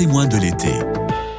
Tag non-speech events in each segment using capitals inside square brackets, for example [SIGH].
témoin de l'été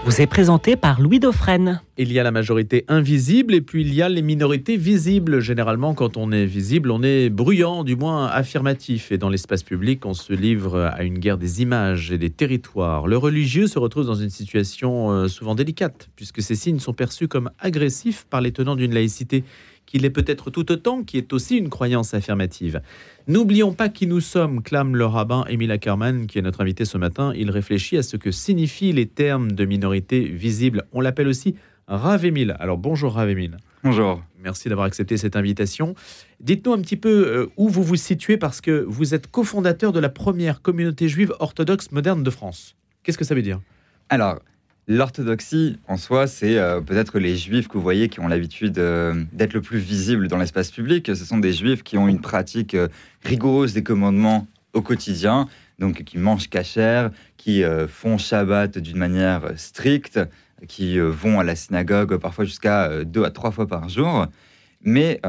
vous est présenté par Louis Dauphren. Il y a la majorité invisible et puis il y a les minorités visibles. Généralement, quand on est visible, on est bruyant, du moins affirmatif. Et dans l'espace public, on se livre à une guerre des images et des territoires. Le religieux se retrouve dans une situation euh, souvent délicate, puisque ces signes sont perçus comme agressifs par les tenants d'une laïcité qu'il est peut-être tout autant, qui est aussi une croyance affirmative. N'oublions pas qui nous sommes, clame le rabbin Emile Ackerman, qui est notre invité ce matin. Il réfléchit à ce que signifient les termes de minorité visible. On l'appelle aussi Rav Emile. Alors bonjour Rav Emile. Bonjour. Merci d'avoir accepté cette invitation. Dites-nous un petit peu euh, où vous vous situez parce que vous êtes cofondateur de la première communauté juive orthodoxe moderne de France. Qu'est-ce que ça veut dire? Alors, L'orthodoxie, en soi, c'est euh, peut-être les juifs que vous voyez qui ont l'habitude euh, d'être le plus visibles dans l'espace public. Ce sont des juifs qui ont une pratique euh, rigoureuse des commandements au quotidien, donc qui mangent cachère, qui font Shabbat d'une manière stricte, qui vont à la synagogue parfois jusqu'à deux à trois fois par jour. Mais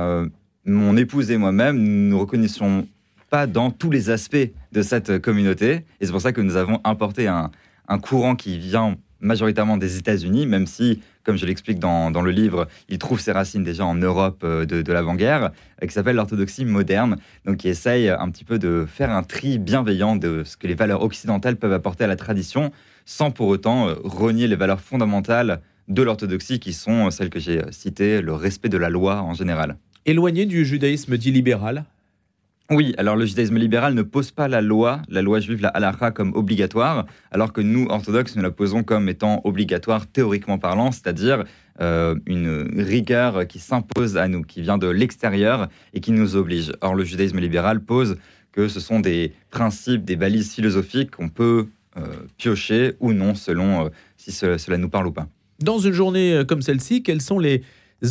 mon épouse et moi-même, nous ne reconnaissons pas dans tous les aspects de cette communauté. Et c'est pour ça que nous avons importé un courant qui vient majoritairement des États-Unis, même si, comme je l'explique dans, le livre, il trouve ses racines déjà en Europe euh, de, l'avant-guerre, euh, qui s'appelle l'orthodoxie moderne, donc qui essaye un petit peu de faire un tri bienveillant de ce que les valeurs occidentales peuvent apporter à la tradition, sans pour autant euh, renier les valeurs fondamentales de l'orthodoxie, qui sont celles que j'ai citées, le respect de la loi en général. Éloigné du judaïsme dit libéral, oui, alors le judaïsme libéral ne pose pas la loi, la loi juive, la halakha, comme obligatoire, alors que nous, orthodoxes, nous la posons comme étant obligatoire théoriquement parlant, c'est-à-dire euh, une rigueur qui s'impose à nous, qui vient de l'extérieur et qui nous oblige. Or, le judaïsme libéral pose que ce sont des principes, des balises philosophiques qu'on peut euh, piocher ou non selon euh, si cela nous parle ou pas. Dans une journée comme celle-ci, quelles sont les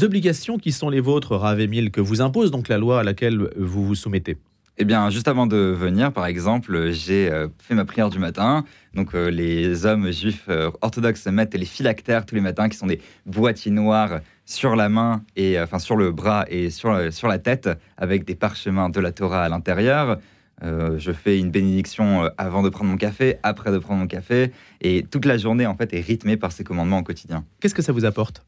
obligations qui sont les vôtres, Rav Emile, que vous impose donc la loi à laquelle vous vous soumettez? Eh bien, juste avant de venir, par exemple, j'ai euh, fait ma prière du matin. Donc, euh, les hommes juifs euh, orthodoxes mettent les phylactères tous les matins, qui sont des boîtiers noirs sur la main et enfin sur le bras et sur, sur la tête, avec des parchemins de la Torah à l'intérieur. je fais une bénédiction avant de prendre mon café, après de prendre mon café, et toute la journée en fait est rythmée par ces commandements au quotidien. Qu'est-ce que ça vous apporte?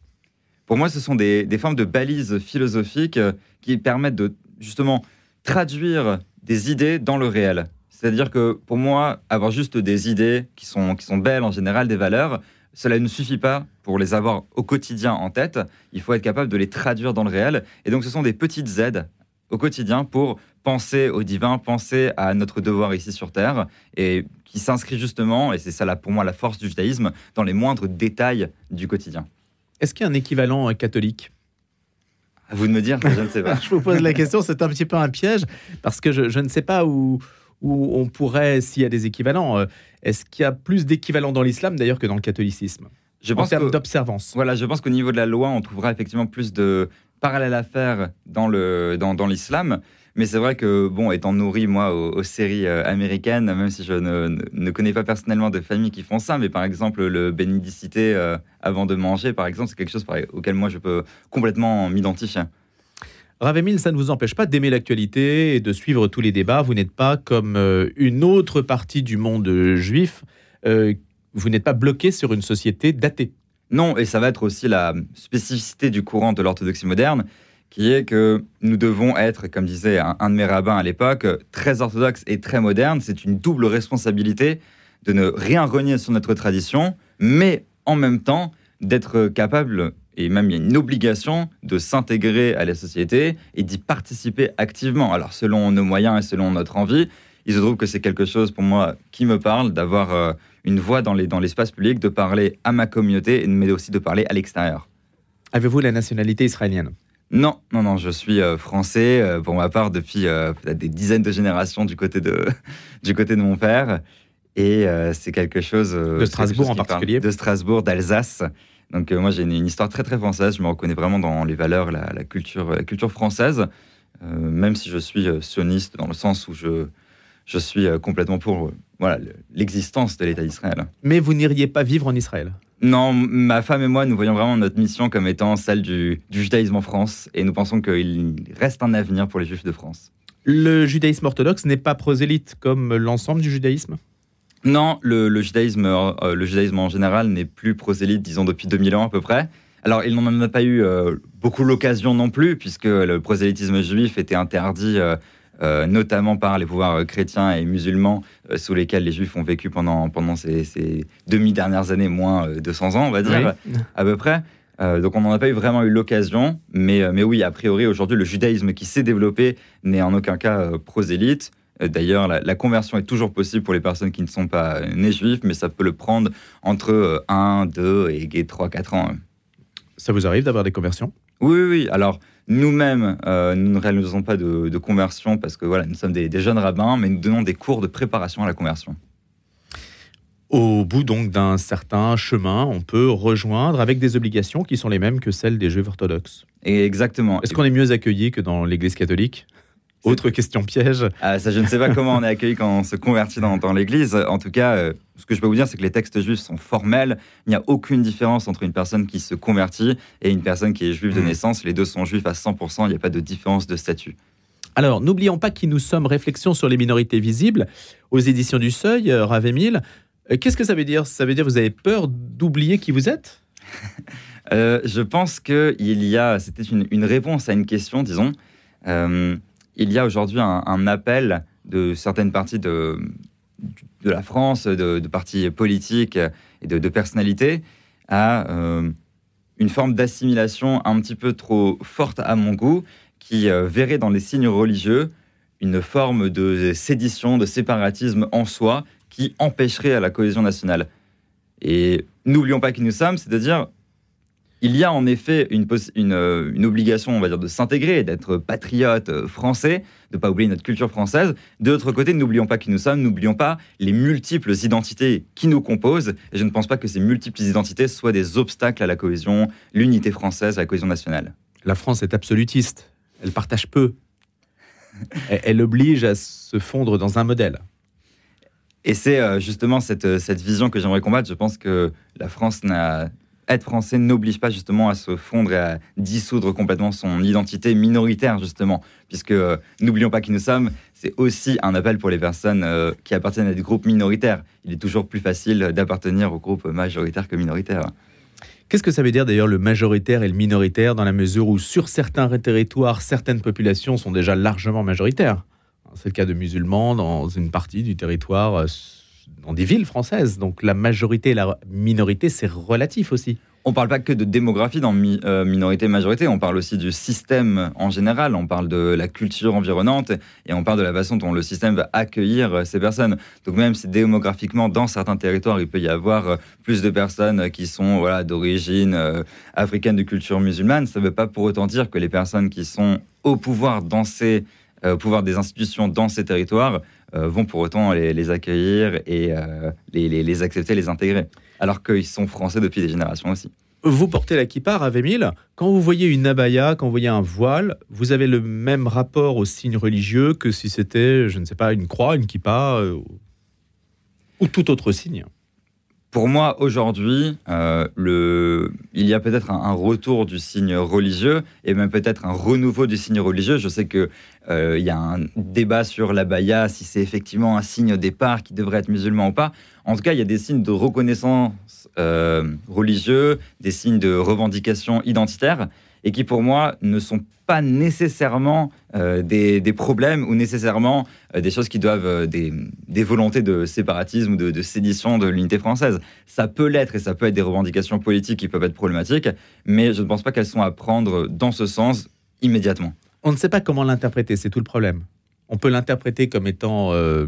Pour moi, ce sont des, des formes de balises philosophiques qui permettent de justement traduire des idées dans le réel. C'est-à-dire que pour moi, avoir juste des idées qui sont, qui sont belles en général, des valeurs, cela ne suffit pas pour les avoir au quotidien en tête. Il faut être capable de les traduire dans le réel. Et donc ce sont des petites aides au quotidien pour penser au divin, penser à notre devoir ici sur Terre, et qui s'inscrit justement, et c'est ça là, pour moi la force du judaïsme, dans les moindres détails du quotidien. Est-ce qu'il y a un équivalent catholique? à vous de me dire, je ne sais pas. [LAUGHS] je vous pose la question, c'est un petit peu un piège, parce que je, ne sais pas où, où on pourrait, s'il y a des équivalents. Euh, est-ce qu'il y a plus d'équivalents dans l'islam d'ailleurs que dans le catholicisme? Je pense en termes d'observance. Voilà, je pense qu'au niveau de la loi, on trouvera effectivement plus de parallèles à faire dans l'islam. Dans, dans mais c'est vrai que, bon, étant nourri, moi, aux, séries euh, américaines, même si je ne, connais pas personnellement de familles qui font ça, mais par exemple, le bénédicité euh, avant de manger, par exemple, c'est quelque chose auquel moi, je peux complètement m'identifier. Ravemil, ça ne vous empêche pas d'aimer l'actualité et de suivre tous les débats. Vous n'êtes pas comme euh, une autre partie du monde juif. vous n'êtes pas bloqué sur une société datée. Non, et ça va être aussi la spécificité du courant de l'orthodoxie moderne, qui est que nous devons être, comme disait un, de mes rabbins à l'époque, très orthodoxe et très moderne. C'est une double responsabilité de ne rien renier sur notre tradition, mais en même temps d'être capable, et même il y a une obligation, de s'intégrer à la société et d'y participer activement. Alors selon nos moyens et selon notre envie, il se trouve que c'est quelque chose pour moi qui me parle, d'avoir euh, une voix dans l'espace public, de parler à ma communauté, mais aussi de parler à l'extérieur. Avez-vous la nationalité israélienne? Non, non, non, je suis euh, français euh, pour ma part depuis euh, des dizaines de générations du côté de, [LAUGHS] du côté de mon père. Et c'est quelque chose. de Strasbourg en particulier De Strasbourg, d'Alsace. Donc moi j'ai une, histoire très très française. Je me reconnais vraiment dans les valeurs, la, culture, la culture française, même si je suis sioniste dans le sens où je, je suis complètement pour voilà l'existence de l'État d'Israël. Mais vous n'iriez pas vivre en Israël? Non, ma femme et moi, nous voyons vraiment notre mission comme étant celle du, judaïsme en France et nous pensons qu'il reste un avenir pour les juifs de France. Le judaïsme orthodoxe n'est pas prosélyte comme l'ensemble du judaïsme? Non, le, le judaïsme, euh, le judaïsme en général n'est plus prosélyte, disons, depuis 2000 ans à peu près. Alors, il n'en a pas eu euh, beaucoup l'occasion non plus, puisque le prosélytisme juif était interdit euh, euh, notamment par les pouvoirs euh, chrétiens et musulmans euh, sous lesquels les juifs ont vécu pendant, pendant ces, ces demi-dernières années, moins euh, 200 ans, on va dire, à peu près. Euh, donc on n'en a pas eu vraiment eu l'occasion, mais, euh, mais oui, a priori, aujourd'hui, le judaïsme qui s'est développé n'est en aucun cas euh, prosélyte. D'ailleurs, la, la conversion est toujours possible pour les personnes qui ne sont pas nées juives, mais ça peut le prendre entre 1, 2 et, et 3, 4 ans. Ça vous arrive d'avoir des conversions? Oui, oui. Alors, nous-mêmes, euh, nous ne réalisons pas de, de conversion parce que voilà, nous sommes des, des jeunes rabbins, mais nous donnons des cours de préparation à la conversion. Au bout donc d'un certain chemin, on peut rejoindre avec des obligations qui sont les mêmes que celles des juifs orthodoxes. Et exactement. Est-ce qu'on est mieux accueilli que dans l'Église catholique? Autre question piège. Ah, ça, je ne sais pas comment on est accueilli quand on se convertit dans, dans l'Église. En tout cas, euh, ce que je peux vous dire, c'est que les textes juifs sont formels. Il n'y a aucune différence entre une personne qui se convertit et une personne qui est juive de Mm. naissance. Les deux sont juifs à 100%. Il n'y a pas de différence de statut. Alors, n'oublions pas qui nous sommes, réflexion sur les minorités visibles, aux éditions du Seuil, euh, Rav Émile. Euh, Qu'est-ce que ça veut dire? Ça veut dire que vous avez peur d'oublier qui vous êtes? Euh, je pense qu'il y a, c'était une, une réponse à une question, disons. Il y a aujourd'hui un, appel de certaines parties de, la France, de, partis politiques et de, de personnalités à euh, une forme d'assimilation un petit peu trop forte à mon goût, qui euh, verrait dans les signes religieux une forme de sédition, de séparatisme en soi, qui empêcherait à la cohésion nationale. Et n'oublions pas qui nous sommes, c'est-à-dire il y a en effet une, poss- une, euh, une obligation, on va dire, de s'intégrer, d'être patriote euh, français, de ne pas oublier notre culture française. De l'autre côté, n'oublions pas qui nous sommes, n'oublions pas les multiples identités qui nous composent. Et je ne pense pas que ces multiples identités soient des obstacles à la cohésion, l'unité française, à la cohésion nationale. La France est absolutiste. Elle partage peu. Elle, elle oblige à se fondre dans un modèle. Et c'est euh, justement cette, cette vision que j'aimerais combattre. Je pense que la France n'a. Être français n'oblige pas justement à se fondre et à dissoudre complètement son identité minoritaire, justement. Puisque euh, n'oublions pas qui nous sommes, c'est aussi un appel pour les personnes euh, qui appartiennent à des groupes minoritaires. Il est toujours plus facile d'appartenir au groupe majoritaire que minoritaire. Qu'est-ce que ça veut dire d'ailleurs le majoritaire et le minoritaire dans la mesure où sur certains territoires, certaines populations sont déjà largement majoritaires? C'est le cas de musulmans dans une partie du territoire, euh, dans des villes françaises. Donc la majorité et la minorité, c'est relatif aussi. On ne parle pas que de démographie dans euh, minorité-majorité, on parle aussi du système en général, on parle de la culture environnante et on parle de la façon dont le système va accueillir euh, ces personnes. Donc même si démographiquement, dans certains territoires, il peut y avoir euh, plus de personnes qui sont d'origine africaine, de culture musulmane, ça ne veut pas pour autant dire que les personnes qui sont au pouvoir, dans ces, au pouvoir des institutions dans ces territoires vont pour autant les, les accueillir et euh, les, les- les accepter, les intégrer. Alors qu'ils sont français depuis des générations aussi. Vous portez la kippa, Rav Émile. Quand vous voyez une abaya, quand vous voyez un voile, vous avez le même rapport au signe religieux que si c'était, je ne sais pas, une croix, une kippa euh, ou tout autre signe. Pour moi, aujourd'hui, euh, le... il y a peut-être un, un retour du signe religieux et même peut-être un renouveau du signe religieux. Je sais qu'il il y a un débat sur l'abaya, si c'est effectivement un signe au départ qui devrait être musulman ou pas. En tout cas, il y a des signes de reconnaissance euh, religieux, des signes de revendication identitaire et qui, pour moi, ne sont pas nécessairement euh, des, problèmes ou nécessairement euh, des choses qui doivent, euh, des, des volontés de séparatisme ou de, de sédition de l'unité française. Ça peut l'être et ça peut être des revendications politiques qui peuvent être problématiques, mais je ne pense pas qu'elles sont à prendre dans ce sens immédiatement. On ne sait pas comment l'interpréter, c'est tout le problème. On peut l'interpréter comme étant euh,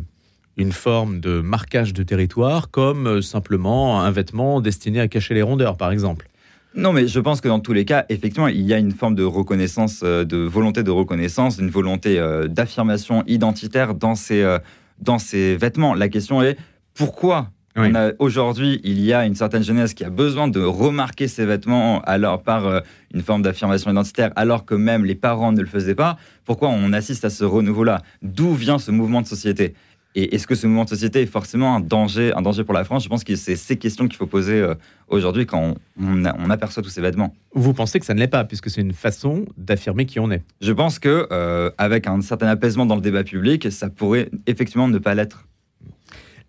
une forme de marquage de territoire, comme euh, simplement un vêtement destiné à cacher les rondeurs, par exemple. Non, mais je pense que dans tous les cas, effectivement, il y a une forme de reconnaissance, euh, de volonté de reconnaissance, une volonté d'affirmation identitaire dans ces, dans ces vêtements. La question est pourquoi Oui. aujourd'hui, il y a une certaine jeunesse qui a besoin de remarquer ces vêtements alors par euh, une forme d'affirmation identitaire, alors que même les parents ne le faisaient pas. Pourquoi on assiste à ce renouveau-là? D'où vient ce mouvement de société? Et est-ce que ce mouvement de société est forcément un danger, un danger pour la France? Je pense que c'est ces questions qu'il faut poser euh, aujourd'hui quand on, on a- on aperçoit tous ces vêtements. Vous pensez que ça ne l'est pas, puisque c'est une façon d'affirmer qui on est? Je pense que euh, avec un certain apaisement dans le débat public, ça pourrait effectivement ne pas l'être.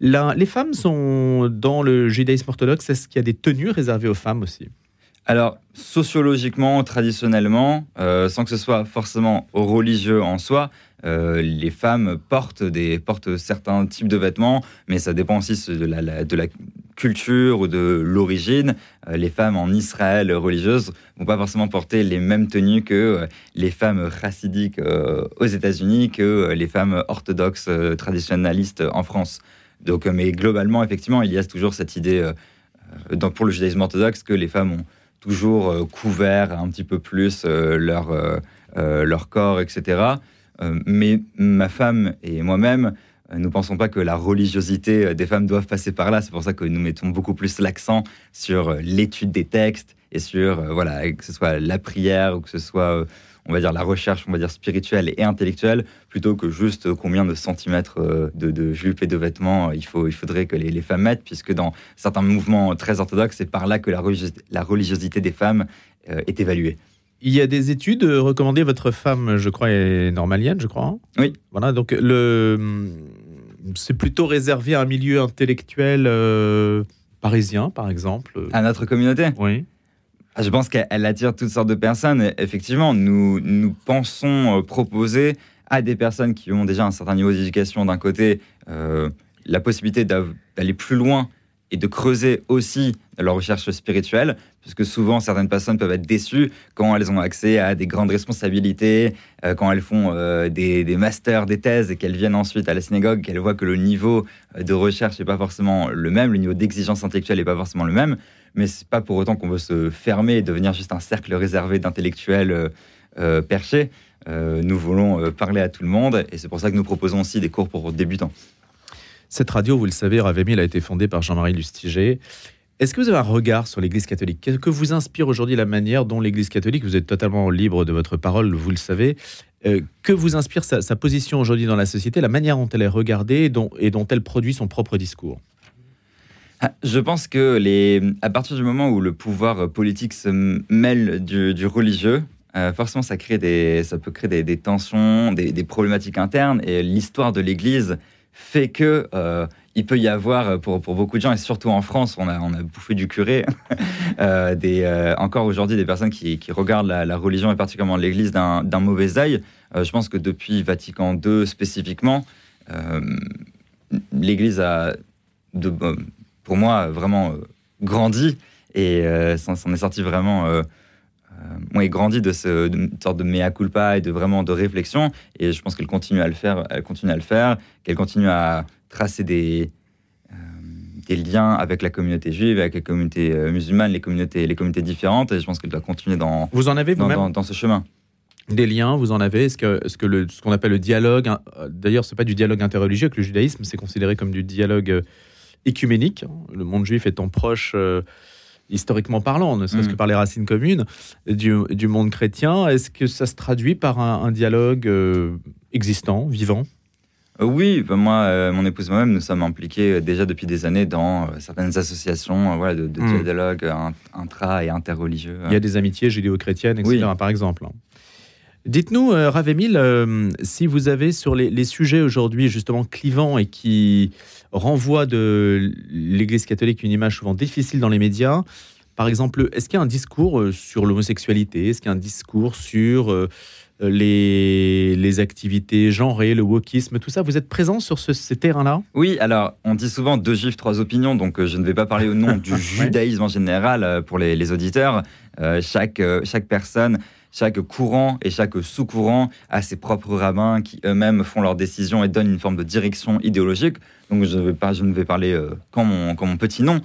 Les femmes sont dans le judaïsme orthodoxe, est-ce qu'il y a des tenues réservées aux femmes aussi? Alors, sociologiquement, traditionnellement, euh, sans que ce soit forcément religieux en soi, euh, les femmes portent, des, portent certains types de vêtements, mais ça dépend aussi de la, de la culture ou de l'origine. Euh, les femmes en Israël religieuses vont pas forcément porter les mêmes tenues que les femmes chassidiques aux États-Unis, que les femmes orthodoxes traditionnalistes en France. Donc, mais globalement, effectivement, il y a toujours cette idée dans, pour le judaïsme orthodoxe que les femmes ont toujours euh, couvert un petit peu plus euh, leur, euh, leur corps, etc. mais ma femme et moi-même, nous ne pensons pas que la religiosité des femmes doivent passer par là. C'est pour ça que nous mettons beaucoup plus l'accent sur l'étude des textes et sur, voilà, que ce soit la prière ou que ce soit on va dire, la recherche, on va dire, spirituelle et intellectuelle, plutôt que juste combien de centimètres euh, de, de jupes et de vêtements euh, il, faut, il faudrait que les, femmes mettent, puisque dans certains mouvements très orthodoxes, c'est par là que la, religiosité, des femmes euh, est évaluée. Il y a des études recommandées. Votre femme, je crois, est normalienne, je crois. Hein? Oui. Voilà, donc le, c'est plutôt réservé à un milieu intellectuel parisien, par exemple. À notre communauté? Oui. Ah, je pense qu'elle attire toutes sortes de personnes. Effectivement, nous, pensons euh, proposer à des personnes qui ont déjà un certain niveau d'éducation d'un côté euh, la possibilité d'aller plus loin et de creuser aussi leur recherche spirituelle, puisque souvent certaines personnes peuvent être déçues quand elles ont accès à des grandes responsabilités, euh, quand elles font des, des, masters, des thèses, et qu'elles viennent ensuite à la synagogue, qu'elles voient que le niveau de recherche n'est pas forcément le même, le niveau d'exigence intellectuelle n'est pas forcément le même mais c'est pas pour autant qu'on veut se fermer et devenir juste un cercle réservé d'intellectuels euh, euh, perchés. Euh, nous voulons parler à tout le monde et c'est pour ça que nous proposons aussi des cours pour débutants. Cette radio, vous le savez, Ravemil a été fondée par Jean-Marie Lustiger. Est-ce que vous avez un regard sur l'Église catholique? Qu'est-ce que vous inspire aujourd'hui la manière dont l'Église catholique, vous êtes totalement libre de votre parole, vous le savez, que vous inspire sa, position aujourd'hui dans la société, la manière dont elle est regardée et dont, elle produit son propre discours? Je pense que les, à partir du moment où le pouvoir politique se mêle du, religieux, euh, forcément, ça, crée des, ça peut créer des, tensions, des, problématiques internes. Et l'histoire de l'Église fait que euh, il peut y avoir, pour, pour, beaucoup de gens, et surtout en France, on a, on a bouffé du curé, [LAUGHS] euh, des, encore aujourd'hui des personnes qui, qui regardent la, religion et particulièrement l'Église d'un mauvais œil. je pense que depuis Vatican II spécifiquement, l'Église a de, pour moi, vraiment euh, grandi et euh, s'en est sorti vraiment. Euh, euh grandi de, ce, de une sorte de mea culpa et de vraiment de réflexion. Et je pense qu'elle continue à le faire. Elle continue à le faire. Qu'elle continue à tracer des, des liens avec la communauté juive, avec la communauté musulmane, les communautés, les communautés différentes. Et je pense qu'elle doit continuer dans, vous en avez dans, dans, ce chemin. Des liens, vous en avez? Est-ce que, ce que ce qu'on appelle le dialogue, hein, d'ailleurs, c'est pas du dialogue interreligieux avec le judaïsme, c'est considéré comme du dialogue écuménique, hein. le monde juif étant proche, euh, historiquement parlant, ne serait-ce que mm. par les racines communes, du, monde chrétien. Est-ce que ça se traduit par un, dialogue euh, existant, vivant? Euh, oui, ben moi, mon épouse et moi-même, nous sommes impliqués déjà depuis des années dans certaines associations voilà, de, mm. dialogue intra- et interreligieux. Il y a des amitiés judéo-chrétiennes, etc., par exemple. Dites-nous, Ravemil, si vous avez sur les, les sujets aujourd'hui justement clivants et qui renvoie de l'Église catholique une image souvent difficile dans les médias. Par exemple, est-ce qu'il y a un discours euh, sur l'homosexualité? Est-ce qu'il y a un discours sur euh, les, les, activités genrées, le wokisme, tout ça? Vous êtes présent sur ce, ces terrains-là? Oui, alors on dit souvent deux juifs, trois opinions, donc euh, je ne vais pas parler au nom [LAUGHS] du judaïsme en général pour les, les auditeurs. chaque, chaque personne chaque courant et chaque sous-courant a ses propres rabbins qui eux-mêmes font leurs décisions et donnent une forme de direction idéologique. Donc je, vais pas, je ne vais parler euh, qu'en mon, petit nom.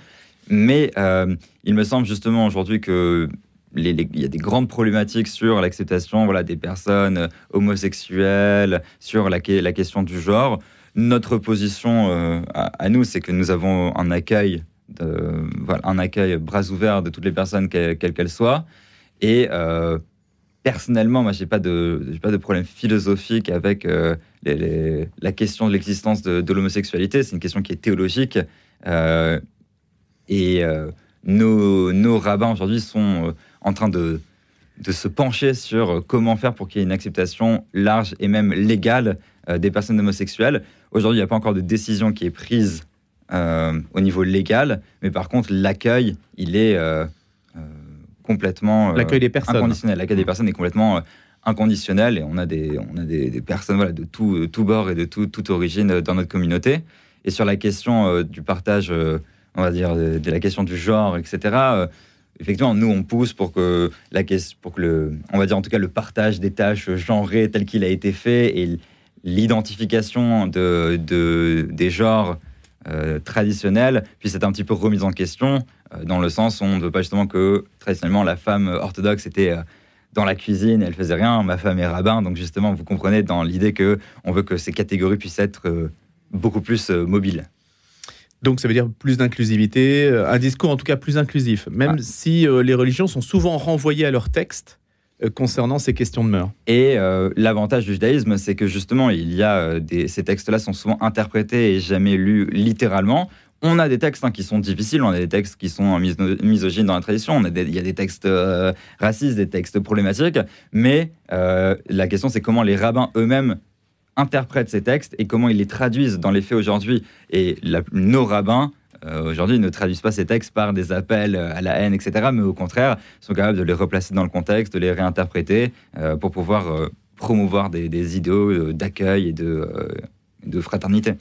Mais euh, il me semble justement aujourd'hui que il y a des grandes problématiques sur l'acceptation voilà, des personnes homosexuelles, sur la, question du genre. Notre position euh, à, nous, c'est que nous avons un accueil, de, voilà, un accueil bras ouverts de toutes les personnes, quelles qu'elles soient. Et personnellement, moi, j'ai pas de, pas de problème philosophique avec euh, la question de l'existence de, l'homosexualité. C'est une question qui est théologique. Euh, et euh, nos, nos, rabbins aujourd'hui sont en train de, de se pencher sur comment faire pour qu'il y ait une acceptation large et même légale des personnes homosexuelles. Aujourd'hui, il n'y a pas encore de décision qui est prise au niveau légal, mais par contre, l'accueil, il est complètement l'accueil des personnes. inconditionnel. L'accueil des personnes est complètement inconditionnel et on a des, on a des, personnes voilà, de tout, tout bord et de tout, toute origine dans notre communauté. Et sur la question du partage, on va dire, de, la question du genre, etc., effectivement, nous, on pousse pour que la pour que le, on va dire en tout cas le partage des tâches genrées tel qu'il a été fait et l'identification de, de, des genres euh, traditionnels puisse être un petit peu remise en question, euh, dans le sens où on ne veut pas justement que traditionnellement la femme orthodoxe était euh, dans la cuisine, elle faisait rien, ma femme est rabbin, donc justement, vous comprenez dans l'idée que on veut que ces catégories puissent être beaucoup plus mobiles. Donc ça veut dire plus d'inclusivité, un discours en tout cas plus inclusif, même si les religions sont souvent renvoyées à leur texte euh, concernant ces questions de mœurs. Et l'avantage du judaïsme, c'est que justement, il y a des, ces textes-là sont souvent interprétés et jamais lus littéralement. On a des textes hein, qui sont difficiles, on a des textes qui sont misogynes dans la tradition, il y a des textes racistes, des textes problématiques, mais la question c'est comment les rabbins eux-mêmes interprètent ces textes et comment ils les traduisent dans les faits aujourd'hui. Et nos rabbins, euh, aujourd'hui, ne traduisent pas ces textes par des appels à la haine, etc., mais au contraire, sont capables de les replacer dans le contexte, de les réinterpréter euh, pour pouvoir euh, promouvoir des, idéaux d'accueil et de, de fraternité.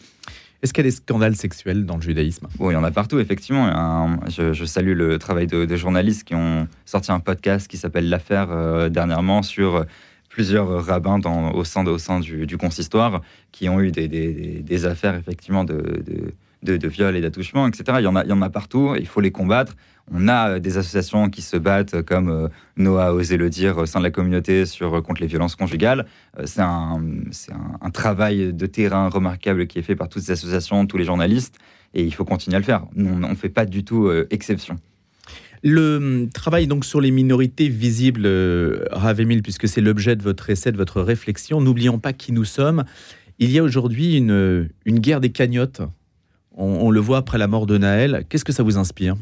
Est-ce qu'il y a des scandales sexuels dans le judaïsme? Oui, il y en a partout, effectivement. je, salue le travail de, de, journalistes qui ont sorti un podcast qui s'appelle L'affaire dernièrement sur plusieurs rabbins dans, au sein, de, au sein du, consistoire qui ont eu des, des, affaires effectivement de, de, de viol et d'attouchement, etc. Il y, en a, partout, il faut les combattre. On a des associations qui se battent, comme euh, Noah a osé le dire, au sein de la communauté sur, contre les violences conjugales. Euh, c'est un, travail de terrain remarquable qui est fait par toutes ces associations, tous les journalistes, et il faut continuer à le faire. On ne fait pas du tout euh, exception. Le hum, travail donc sur les minorités visibles, euh, Ravemil, puisque c'est l'objet de votre essai, de votre réflexion, n'oublions pas qui nous sommes. Il y a aujourd'hui une, une guerre des cagnottes. On, le voit après la mort de Naël. Qu'est-ce que ça vous inspire?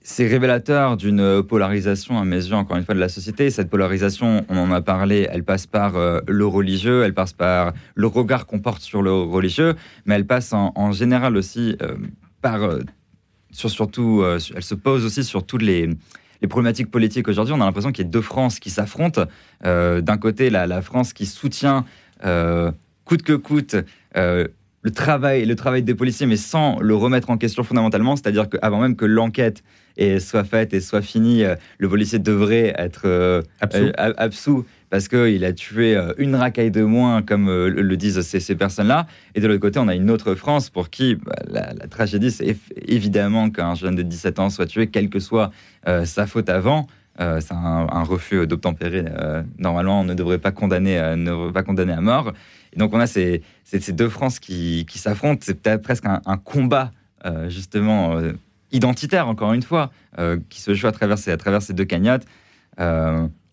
C'est révélateur d'une polarisation, à mes yeux, encore une fois, de la société. Cette polarisation, on en a parlé, elle passe par euh, le religieux, elle passe par le regard qu'on porte sur le religieux, mais elle passe en, général aussi euh, par surtout, euh, elle se pose aussi sur toutes les, problématiques politiques aujourd'hui. On a l'impression qu'il y a deux France qui s'affrontent. D'un côté, la, France qui soutient coûte que coûte le travail, le travail des policiers, mais sans le remettre en question fondamentalement. C'est-à-dire qu'avant même que l'enquête soit faite et soit finie, le policier devrait être absous parce qu'il a tué euh, une racaille de moins, comme euh, le disent ces, personnes-là. Et de l'autre côté, on a une autre France pour qui bah, la, tragédie, c'est évidemment qu'un jeune de 17 ans soit tué, quelle que soit euh, sa faute avant. C'est un, refus d'obtempérer. normalement, on ne devrait pas condamner, ne devrait pas condamner à mort. Et donc, on a ces, ces, deux France qui, qui s'affrontent. C'est peut-être presque un, combat, justement, identitaire, encore une fois, qui se joue à travers ces, à travers ces deux cagnottes.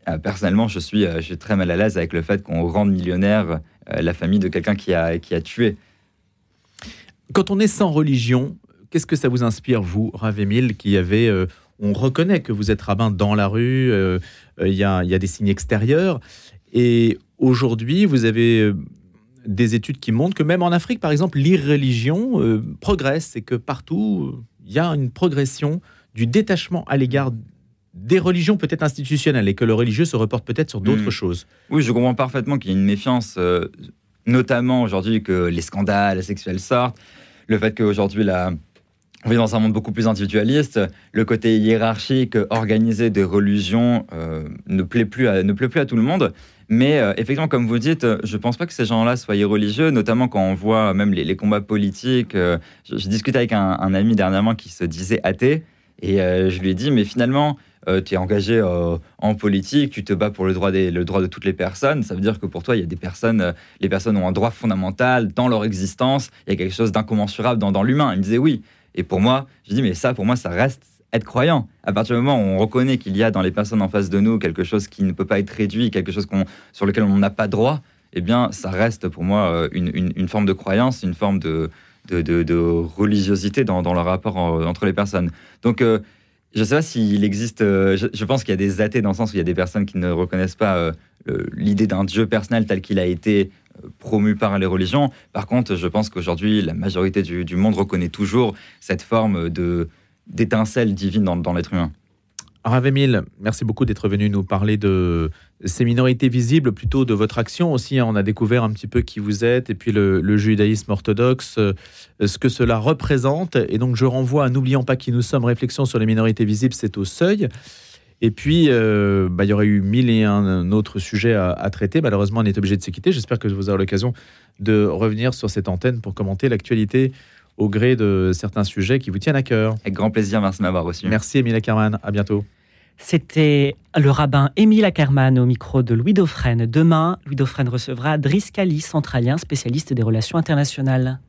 Euh, personnellement, je suis, euh, très mal à l'aise avec le fait qu'on rende millionnaire euh, la famille de quelqu'un qui a, qui a tué. Quand on est sans religion, qu'est-ce que ça vous inspire, vous, Rav qui avait. On reconnaît que vous êtes rabbin dans la rue, il y, a, y, a, des signes extérieurs. Et aujourd'hui, vous avez des études qui montrent que même en Afrique, par exemple, l'irreligion progresse et que partout, il y a une progression du détachement à l'égard des religions peut-être institutionnelles et que le religieux se reporte peut-être sur d'autres hmm. choses. Oui, je comprends parfaitement qu'il y ait une méfiance, euh, notamment aujourd'hui que les scandales sexuels sortent, le fait qu'aujourd'hui la... On vit dans un monde beaucoup plus individualiste. Le côté hiérarchique, organisé des religions euh, ne, plaît plus à, ne plaît plus à tout le monde. Mais euh, effectivement, comme vous dites, je ne pense pas que ces gens-là soient religieux, notamment quand on voit même les, combats politiques. J'ai discuté avec un, un, ami dernièrement qui se disait athée, et je lui ai dit, mais finalement, euh, tu es engagé euh, en politique, tu te bats pour le droit, des, le droit de toutes les personnes, ça veut dire que pour toi, il y a des personnes, euh, les personnes ont un droit fondamental dans leur existence, il y a quelque chose d'incommensurable dans, dans l'humain. Il me disait oui. Et pour moi, je dis, mais ça, pour moi, ça reste être croyant. À partir du moment où on reconnaît qu'il y a dans les personnes en face de nous quelque chose qui ne peut pas être réduit, quelque chose sur lequel on n'a pas droit, eh bien, ça reste pour moi une, une, forme de croyance, une forme de, religiosité dans, dans, le rapport entre les personnes. Donc, Je ne sais pas s'il existe. euh, je, pense qu'il y a des athées dans le sens où il y a des personnes qui ne reconnaissent pas euh, l'idée d'un Dieu personnel tel qu'il a été euh, promu par les religions. Par contre, je pense qu'aujourd'hui, la majorité du, monde reconnaît toujours cette forme d'étincelle divine dans l'être humain. Rav Emile, merci beaucoup d'être venu nous parler de ces minorités visibles, plutôt de votre action aussi. hein. On a découvert un petit peu qui vous êtes et puis le, judaïsme orthodoxe, euh, ce que cela représente. Et donc, je renvoie à N'oublions pas qui nous sommes. Réflexion sur les minorités visibles, c'est au seuil. Et puis, euh, bah, il y aurait eu mille et un autres sujets à, à traiter. Malheureusement, on est obligé de se quitter. J'espère que vous aurez l'occasion de revenir sur cette antenne pour commenter l'actualité au gré de certains sujets qui vous tiennent à cœur. Avec grand plaisir, merci de m'avoir reçu. Merci, Émile Ackerman. À bientôt. C'était le rabbin Émile Ackerman au micro de Louis Dauphren. Demain, Louis Dauphren recevra Driss Kali, centralien spécialiste des relations internationales.